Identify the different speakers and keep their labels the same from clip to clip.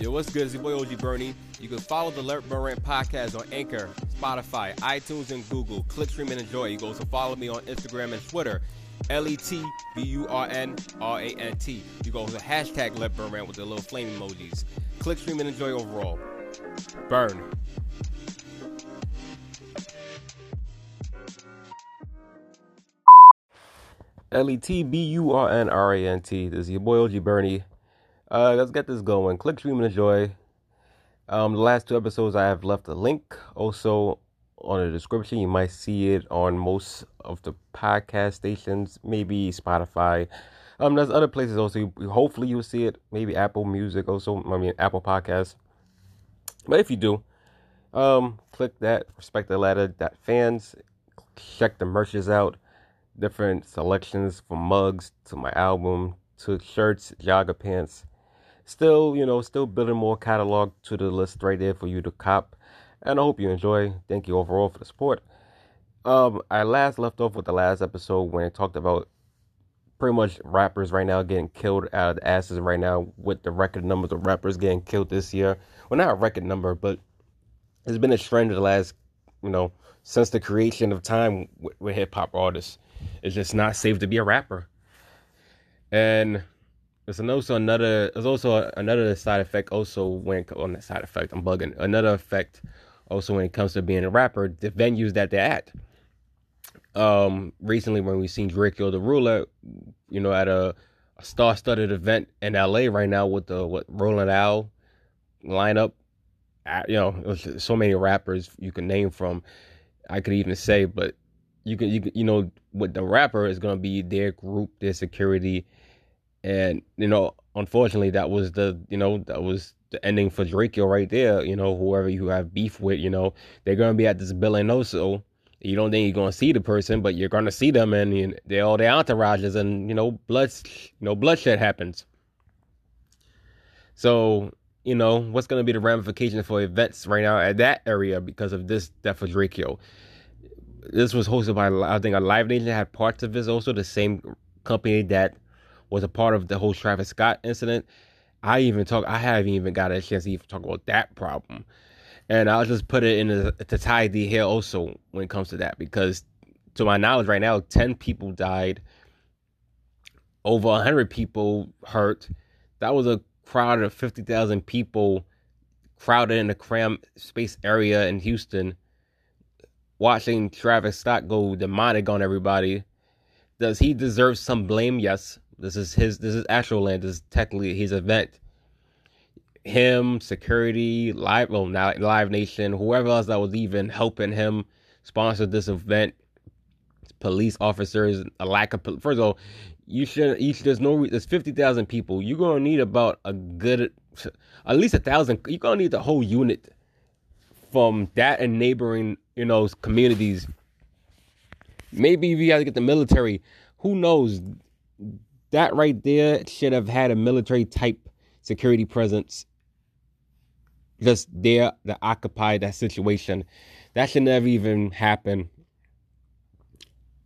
Speaker 1: Yo, what's good? It's your boy OG Bernie. You can follow the Let Burn Rant podcast on Anchor, Spotify, iTunes, and Google. Click, stream, and enjoy. You can also follow me on Instagram and Twitter. L E T B U R N R A N T. You go to hashtag Let Burn Rant with the little flame emojis. Click, stream, and enjoy overall. Burn. L E T B U R N R A N T. This is your boy OG Bernie. Uh, let's get this going. Click, stream, and enjoy. Um, the last two episodes, I have left a link also on the description. You might see it on most of the podcast stations, maybe Spotify. Um, there's other places also. Hopefully, you'll see it. Maybe Apple Music also. I mean, Apple Podcasts. But if you do, um, click that. Respect the ladder. That fans. Check the merches out. Different selections from mugs to my album to shirts, jogger pants. Still, you know, still building more catalog to the list right there for you to cop. And I hope you enjoy. Thank you overall for the support. Um, I last left off with the last episode when I talked about pretty much rappers right now getting killed out of the asses right now with the record numbers of rappers getting killed this year. Well, not a record number, but it's been a trend of the last, you know, since the creation of time with, with hip hop artists. It's just not safe to be a rapper. And there's also another. There's also another side effect. Also, when on that side effect, I'm bugging. Another effect. Also, when it comes to being a rapper, the venues that they're at. Um, recently when we've seen Drakeo the Ruler, you know, at a, a star-studded event in LA right now with the what Rolling Loud lineup. You know, so many rappers you can name from. I could even say, but you can you you know what the rapper is gonna be their group, their security, and you know, unfortunately, that was the you know that was the ending for Drake right there. You know, whoever you have beef with, you know, they're gonna be at this Bill and Oso. You don't think you're gonna see the person, but you're gonna see them, and you know, they're all their entourages, and you know, blood, you know, bloodshed happens. So you know, what's gonna be the ramification for events right now at that area because of this death of Drake This was hosted by I think a Live Nation had parts of this also the same company that was a part of the whole Travis Scott incident. I even talk. I haven't even got a chance to even talk about that problem, and I'll just put it in a, to tie the hair also when it comes to that because, to my knowledge, right now, ten people died, over hundred people hurt. That was a crowd of fifty thousand people crowded in a cram space area in Houston, watching Travis Scott go demonic on everybody. Does he deserve some blame? Yes. This is his. This is actual land. This is technically his event. Him, security, live. Well, now Live Nation, whoever else that was even helping him sponsor this event, police officers, a lack of. First of all, you should. You should there's no. There's fifty thousand people. You're gonna need about a good, at least a thousand. You're gonna need the whole unit from that and neighboring, you know, communities. Maybe you have to get the military, who knows? That right there should have had a military type security presence just there to occupy that situation. That should never even happen.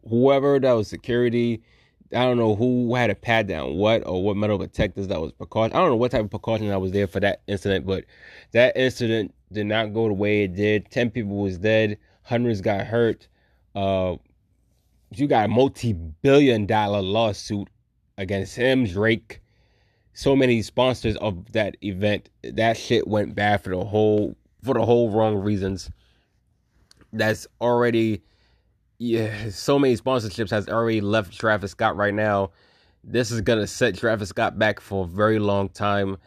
Speaker 1: Whoever that was security, I don't know who had a pat down what or what metal detectors that was precaution. I don't know what type of precaution that was there for that incident, but that incident did not go the way it did. Ten people was dead, hundreds got hurt. Uh, you got a multi-billion dollar lawsuit against him, Drake, so many sponsors of that event. That shit went bad for the whole for the whole wrong reasons. That's already yeah, so many sponsorships has already left Travis Scott right now. This is gonna set Travis Scott back for a very long time.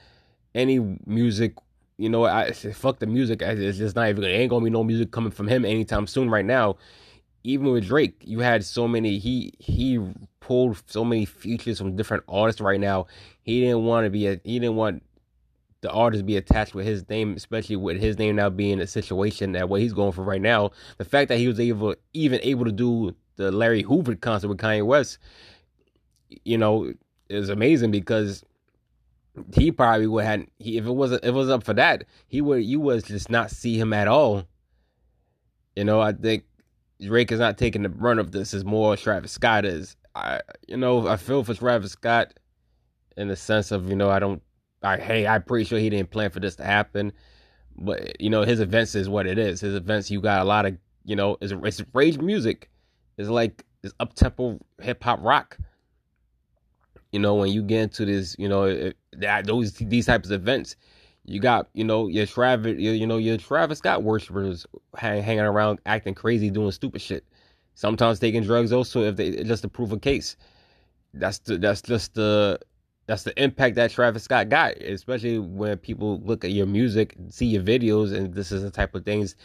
Speaker 1: Any music, you know, I fuck the music. It's just not even. Ain't gonna be no music coming from him anytime soon. Right now, even with Drake, you had so many. He he pulled so many features from different artists right now. He didn't want to be a, he didn't want the artist be attached with his name, especially with his name now being a situation that what he's going for right now. The fact that he was able even able to do the Larry Hoover concert with Kanye West, you know, is amazing because he probably would have he if it wasn't if it was up for that, he would you would just not see him at all. You know, I think Drake is not taking the brunt of this as more Travis Scott is. I you know, I feel for Travis Scott in the sense of, you know, I don't like, hey, I'm pretty sure he didn't plan for this to happen. But you know, his events is what it is. His events, you got a lot of, you know, it's, it's rage music. It's like it's up tempo hip hop rock. You know, when you get into this, you know, that those these types of events, you got, you know, your Travis, you know, your Travis Scott worshipers hang, hanging around, acting crazy, doing stupid shit. Sometimes taking drugs also if they just to prove a case. That's the that's just the that's the impact that Travis Scott got, especially when people look at your music, see your videos, and this is the type of things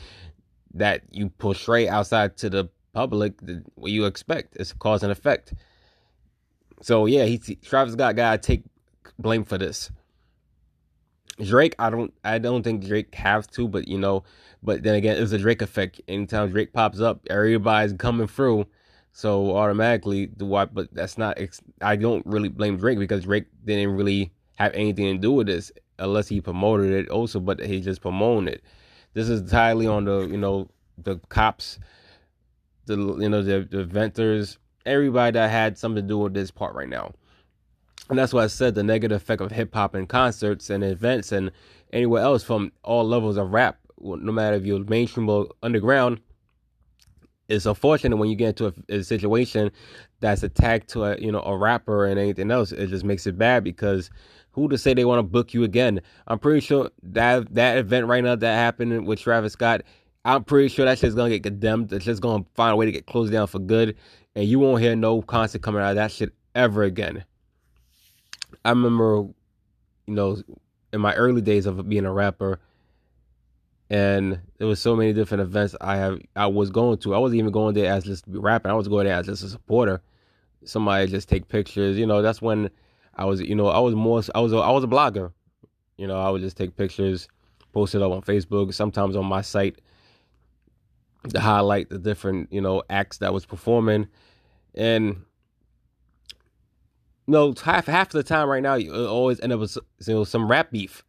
Speaker 1: that you portray outside to the public. What you expect is cause and effect. So yeah, he Travis Scott got to take blame for this. Drake, I don't, I don't think Drake has to, but you know, but then again, it's a Drake effect. Anytime Drake pops up, everybody's coming through, so automatically the what? But that's not. I don't really blame Drake because Drake didn't really have anything to do with this, unless he promoted it also, but he just promoted it. This is entirely on the, you know, the cops, the you know the the inventors, everybody that had something to do with this part right now. And that's why I said the negative effect of hip hop and concerts and events and anywhere else from all levels of rap, no matter if you're mainstream or underground, it's unfortunate when you get into a, a, situation that's attacked to a you know a rapper and anything else. It just makes it bad because who to say they want to book you again? I'm pretty sure that that event right now that happened with Travis Scott. I'm pretty sure that shit's gonna get condemned. It's just gonna find a way to get closed down for good, and you won't hear no concert coming out of that shit ever again. I remember, you know, in my early days of being a rapper, and there was so many different events I have I was going to. I wasn't even going there as just rapping. I was going there as just a supporter. Somebody just take pictures. You know, that's when I was. You know, I was more. I was. A, I was a blogger. You know, I would just take pictures, post it up on Facebook. Sometimes on my site to highlight the different you know acts that was performing, and no, half half the time right now, you always end up with you know some rap beef,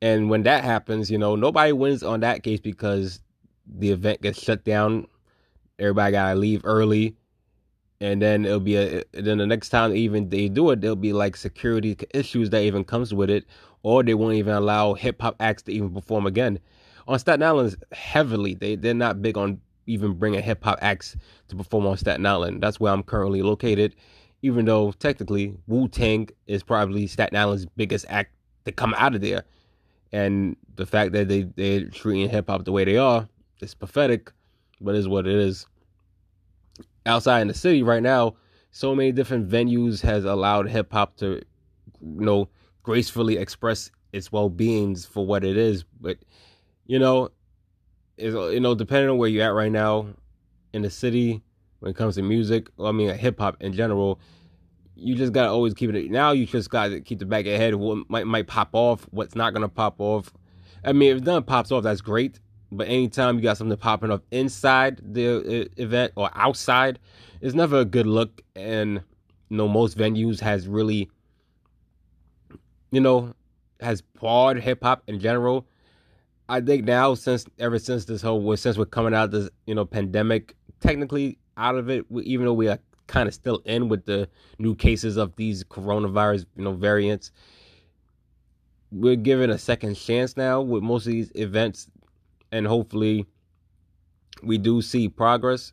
Speaker 1: and when that happens, you know nobody wins on that case because the event gets shut down. Everybody gotta leave early, and then it'll be a. Then the next time even they do it, there'll be like security issues that even comes with it, or they won't even allow hip hop acts to even perform again. On Staten Island, heavily they they're not big on even bringing hip hop acts to perform on Staten Island. That's where I'm currently located even though technically Wu Tang is probably Staten Island's biggest act to come out of there. And the fact that they, they're treating hip hop the way they are is pathetic, but is what it is. Outside in the city right now, so many different venues has allowed hip hop to, you know, gracefully express its well beings for what it is. But, you know, is you know, depending on where you're at right now in the city, when it comes to music. I mean, hip hop in general. You just gotta always keep it. Now you just gotta keep the back of your head. What might might pop off? What's not gonna pop off? I mean, if none pops off, that's great. But anytime you got something popping up inside the uh, event or outside, it's never a good look. And you know, most venues has really, you know, has barred hip hop in general. I think now since ever since this whole since we're coming out this you know pandemic, technically out of it, even though we are kind of still in with the new cases of these coronavirus, you know, variants. We're given a second chance now with most of these events, and hopefully, we do see progress.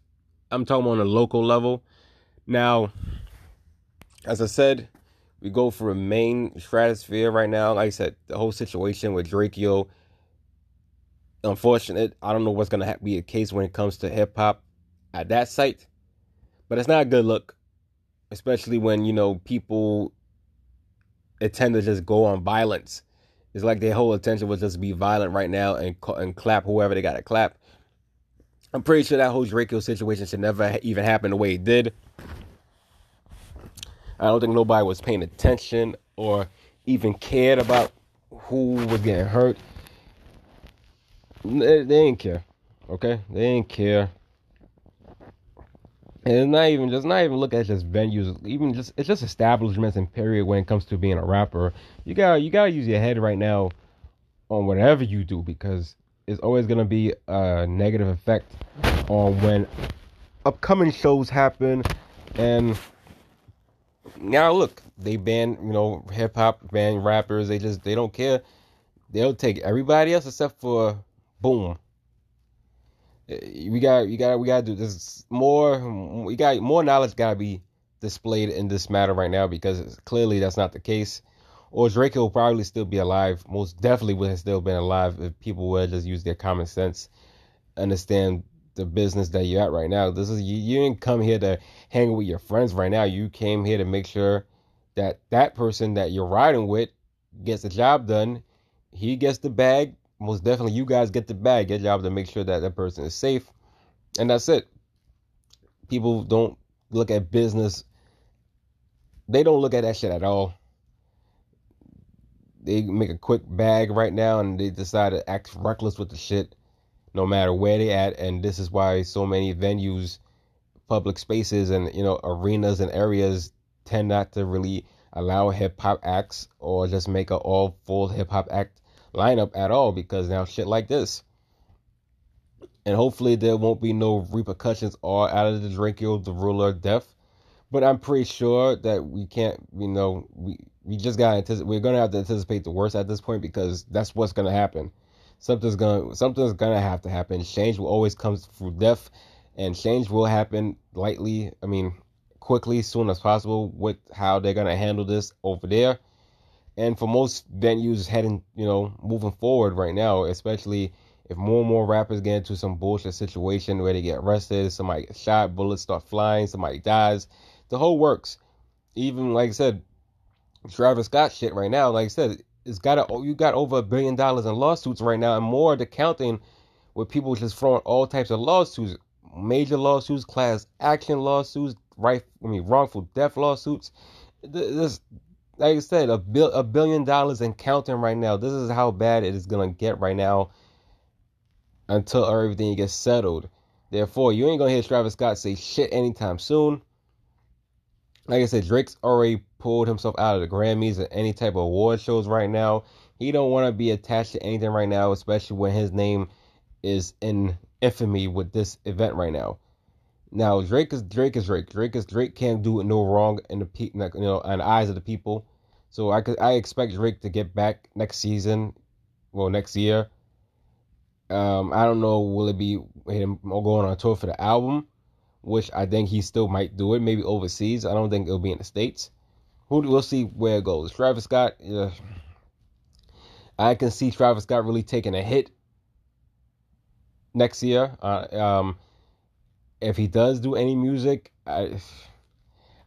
Speaker 1: I'm talking on a local level. Now, as I said, we go for a main stratosphere right now. Like I said, the whole situation with Drake, yo, unfortunate. I don't know what's gonna be a case when it comes to hip hop at that site. But it's not a good look, especially when, you know, people it tend to just go on violence. It's like their whole attention was just be violent right now and and clap whoever they got to clap. I'm pretty sure that whole Drakeo situation should never even happen the way it did. I don't think nobody was paying attention or even cared about who was getting hurt. They, they didn't care. Okay? They didn't care. And it's not even just not even look at just venues, even just it's just establishments and period when it comes to being a rapper. You gotta you gotta use your head right now on whatever you do because it's always gonna be a negative effect on when upcoming shows happen and Now look, they ban you know hip hop, ban rappers. They just they don't care. They'll take everybody else except for boom. Eh, we got you got we got to do this more. We got more knowledge got to be displayed in this matter right now because clearly that's not the case. Or Drake will probably still be alive. Most definitely would have still been alive if people would just use their common sense, understand the business that you're at right now. This is you, you didn't come here to hang with your friends right now. You came here to make sure that that person that you're riding with gets the job done. He gets the bag. Most definitely, you guys get the bag. Your job to make sure that that person is safe, and that's it. People don't look at business. They don't look at that shit at all. They make a quick bag right now, and they decide to act reckless with the shit no matter where they at and this is why so many venues public spaces and you know arenas and areas tend not to really allow hip hop acts or just make an all full hip hop act lineup at all because now shit like this and hopefully there won't be no repercussions all out of the Drakeo the ruler death but I'm pretty sure that we can't you know we we just gotta anticipate we're gonna have to anticipate the worst at this point because that's what's gonna happen something's gonna something's gonna have to happen. Change will always come through death, and change will happen lightly. I mean, quickly, soon as possible. With how they're gonna handle this over there, and for most venues heading, you know, moving forward right now, especially if more and more rappers get into some bullshit situation where they get arrested, somebody gets shot, bullets start flying, somebody dies, the whole works. Even like I said, Travis Scott shit right now, like I said, it's got a, oh, you got over a billion dollars in lawsuits right now, and more to counting with people just throwing all types of lawsuits, major lawsuits, class action lawsuits, right? I mean, wrongful death lawsuits. This, like I said, a bill, a billion dollars and counting right now. This is how bad it is gonna get right now until everything gets settled. Therefore, you ain't gonna hear Travis Scott say shit anytime soon. Like I said, Drake's already pulled himself out of the Grammys or any type of award shows right now. He don't want to be attached to anything right now, especially when his name is in infamy with this event right now. Now Drake is Drake is Drake. Drake is Drake can't do no wrong in the pe- you know in the eyes of the people. So I could I expect Drake to get back next season, well next year. Um, I don't know will it be him going on tour for the album, which I think he still might do it maybe overseas. I don't think it'll be in the states. Who we'll see where it goes. Travis Scott, uh, I can see Travis Scott really taking a hit next year. Uh, um, if he does do any music, I,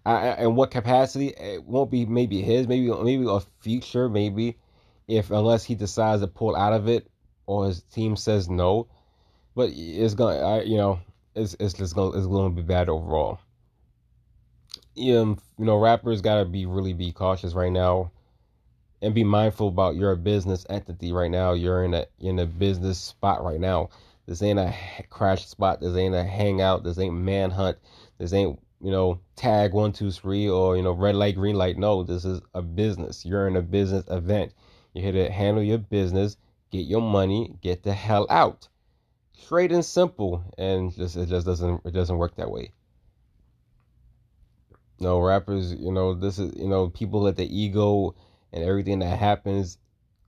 Speaker 1: I, in what capacity? It won't be maybe his, maybe maybe a future, maybe if unless he decides to pull out of it or his team says no. But it's gonna, I, you know, it's it's just gonna it's gonna be bad overall um, you know, rappers gotta be really be cautious right now, and be mindful about your business entity right now. You're in a in a business spot right now. This ain't a crash spot. This ain't a hangout. This ain't manhunt. This ain't you know tag one two three or you know red light green light. No, this is a business. You're in a business event. You're here to handle your business, get your money, get the hell out. Straight and simple, and just it just doesn't it doesn't work that way. No rappers, you know, this is you know, people let the ego and everything that happens,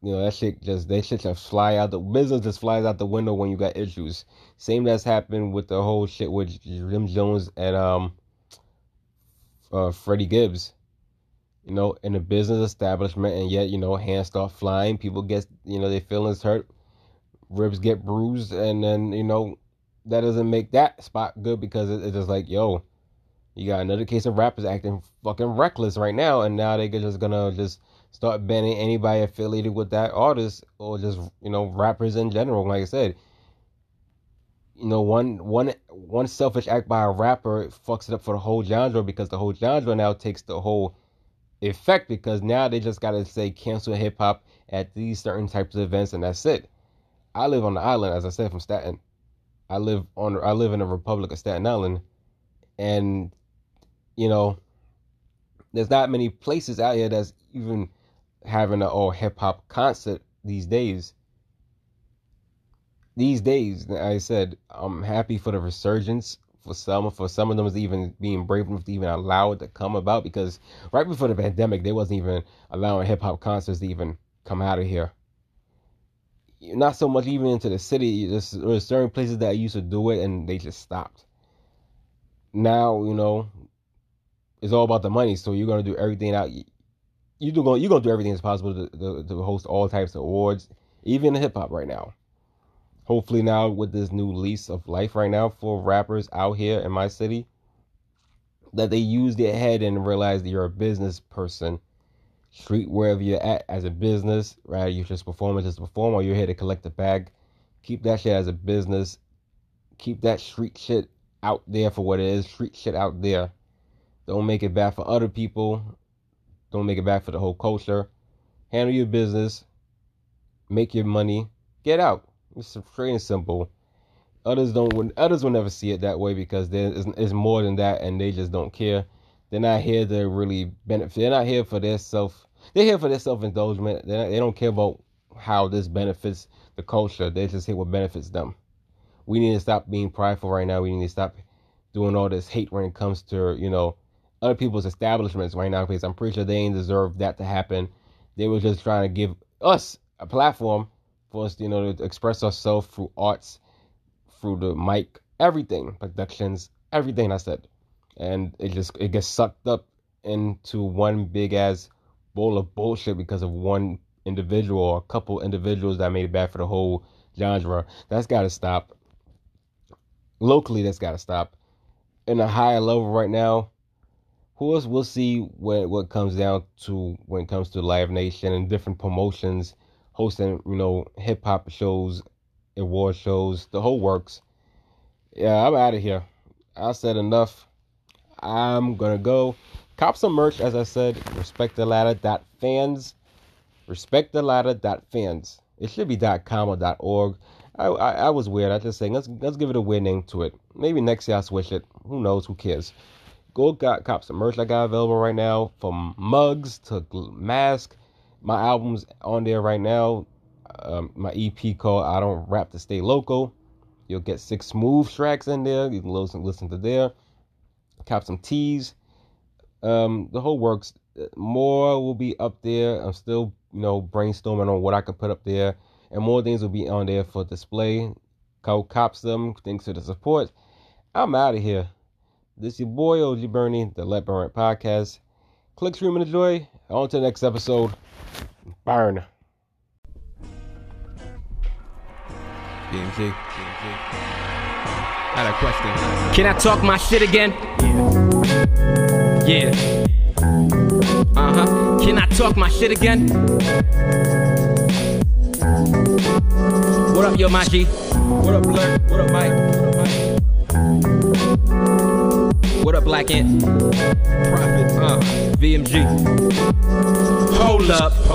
Speaker 1: you know, that shit just they shit just fly out the business just flies out the window when you got issues. Same that's happened with the whole shit with Jim Jones and um uh Freddie Gibbs. You know, in a business establishment and yet, you know, hands start flying, people get you know, their feelings hurt, ribs get bruised, and then, you know, that doesn't make that spot good because it's just like, yo, you got another case of rappers acting fucking reckless right now, and now they're just gonna just start banning anybody affiliated with that artist or just you know rappers in general. Like I said, you know one one one selfish act by a rapper fucks it up for the whole genre because the whole genre now takes the whole effect because now they just gotta say cancel hip hop at these certain types of events and that's it. I live on the island, as I said, from Staten. I live on I live in the Republic of Staten Island, and you know, there's not many places out here that's even having an old oh, hip hop concert these days. These days, I said, I'm happy for the resurgence for some. For some of them, is even being brave enough to even allow it to come about because right before the pandemic, they wasn't even allowing hip hop concerts to even come out of here. Not so much even into the city. There's certain places that used to do it and they just stopped. Now you know it's all about the money, so you're gonna do everything out. You do going you're gonna do everything as possible to, to, to host all types of awards, even hip hop right now. Hopefully now with this new lease of life right now for rappers out here in my city that they use their head and realize that you're a business person. Street wherever you're at as a business right you're just performing just perform or you're here to collect the bag. Keep that shit as a business. Keep that street shit out there for what it is. Street shit out there. Don't make it bad for other people don't make it back for the whole culture handle your business make your money get out it's pretty simple. Others don't. Others will never see it that way because there is, more than that, and they just don't care. They're not here to really benefit. They're not here for their self. They're here for their self indulgence. They don't care about how this benefits the culture. They just here what benefits them. We need to stop being prideful right now. We need to stop doing all this hate when it comes to you know other people's establishments right now because I'm pretty sure they ain't deserve that to happen. They were just trying to give us a platform for us, you know, to express ourselves through arts, through the mic, everything, productions, everything I said. And it just it gets sucked up into one big ass bowl of bullshit because of one individual or a couple individuals that made it bad for the whole genre. That's gotta stop. Locally that's gotta stop. In a higher level right now, who else we'll see when what comes down to when it comes to Live Nation and different promotions hosting, you know, hip hop shows, award shows, the whole works. Yeah, I'm out of here. I said enough. I'm gonna go cop some merch, as I said. Respect the ladder dot fans. Respect the ladder dot fans. It should be dot com or dot org. I, I, I was weird. I just saying let's let's give it a weird name to it. Maybe next year I'll switch it. Who knows? Who cares? Go got cop some merch I got available right now, from mugs to mask my albums on there right now. Um, my EP called "I Don't Rap to Stay Local." You'll get six smooth tracks in there. You can listen listen to there. Cop some teas. Um, the whole works. More will be up there. I'm still, you know, brainstorming on what I can put up there, and more things will be on there for display. Co cops them. Thanks for the support. I'm out of here. This is your boy OG Bernie, the Let Burn Podcast. Click, stream, and enjoy. On to the next episode. Burn.
Speaker 2: BMG. I had a question. Can I talk my shit again? Yeah. Yeah. Uh huh. Can I talk my shit again? What up, yo, Maji? What up, Blur? What up, Mike? What up, Black Ant? Prophet. Uh, VMG. Hold up. Hold up.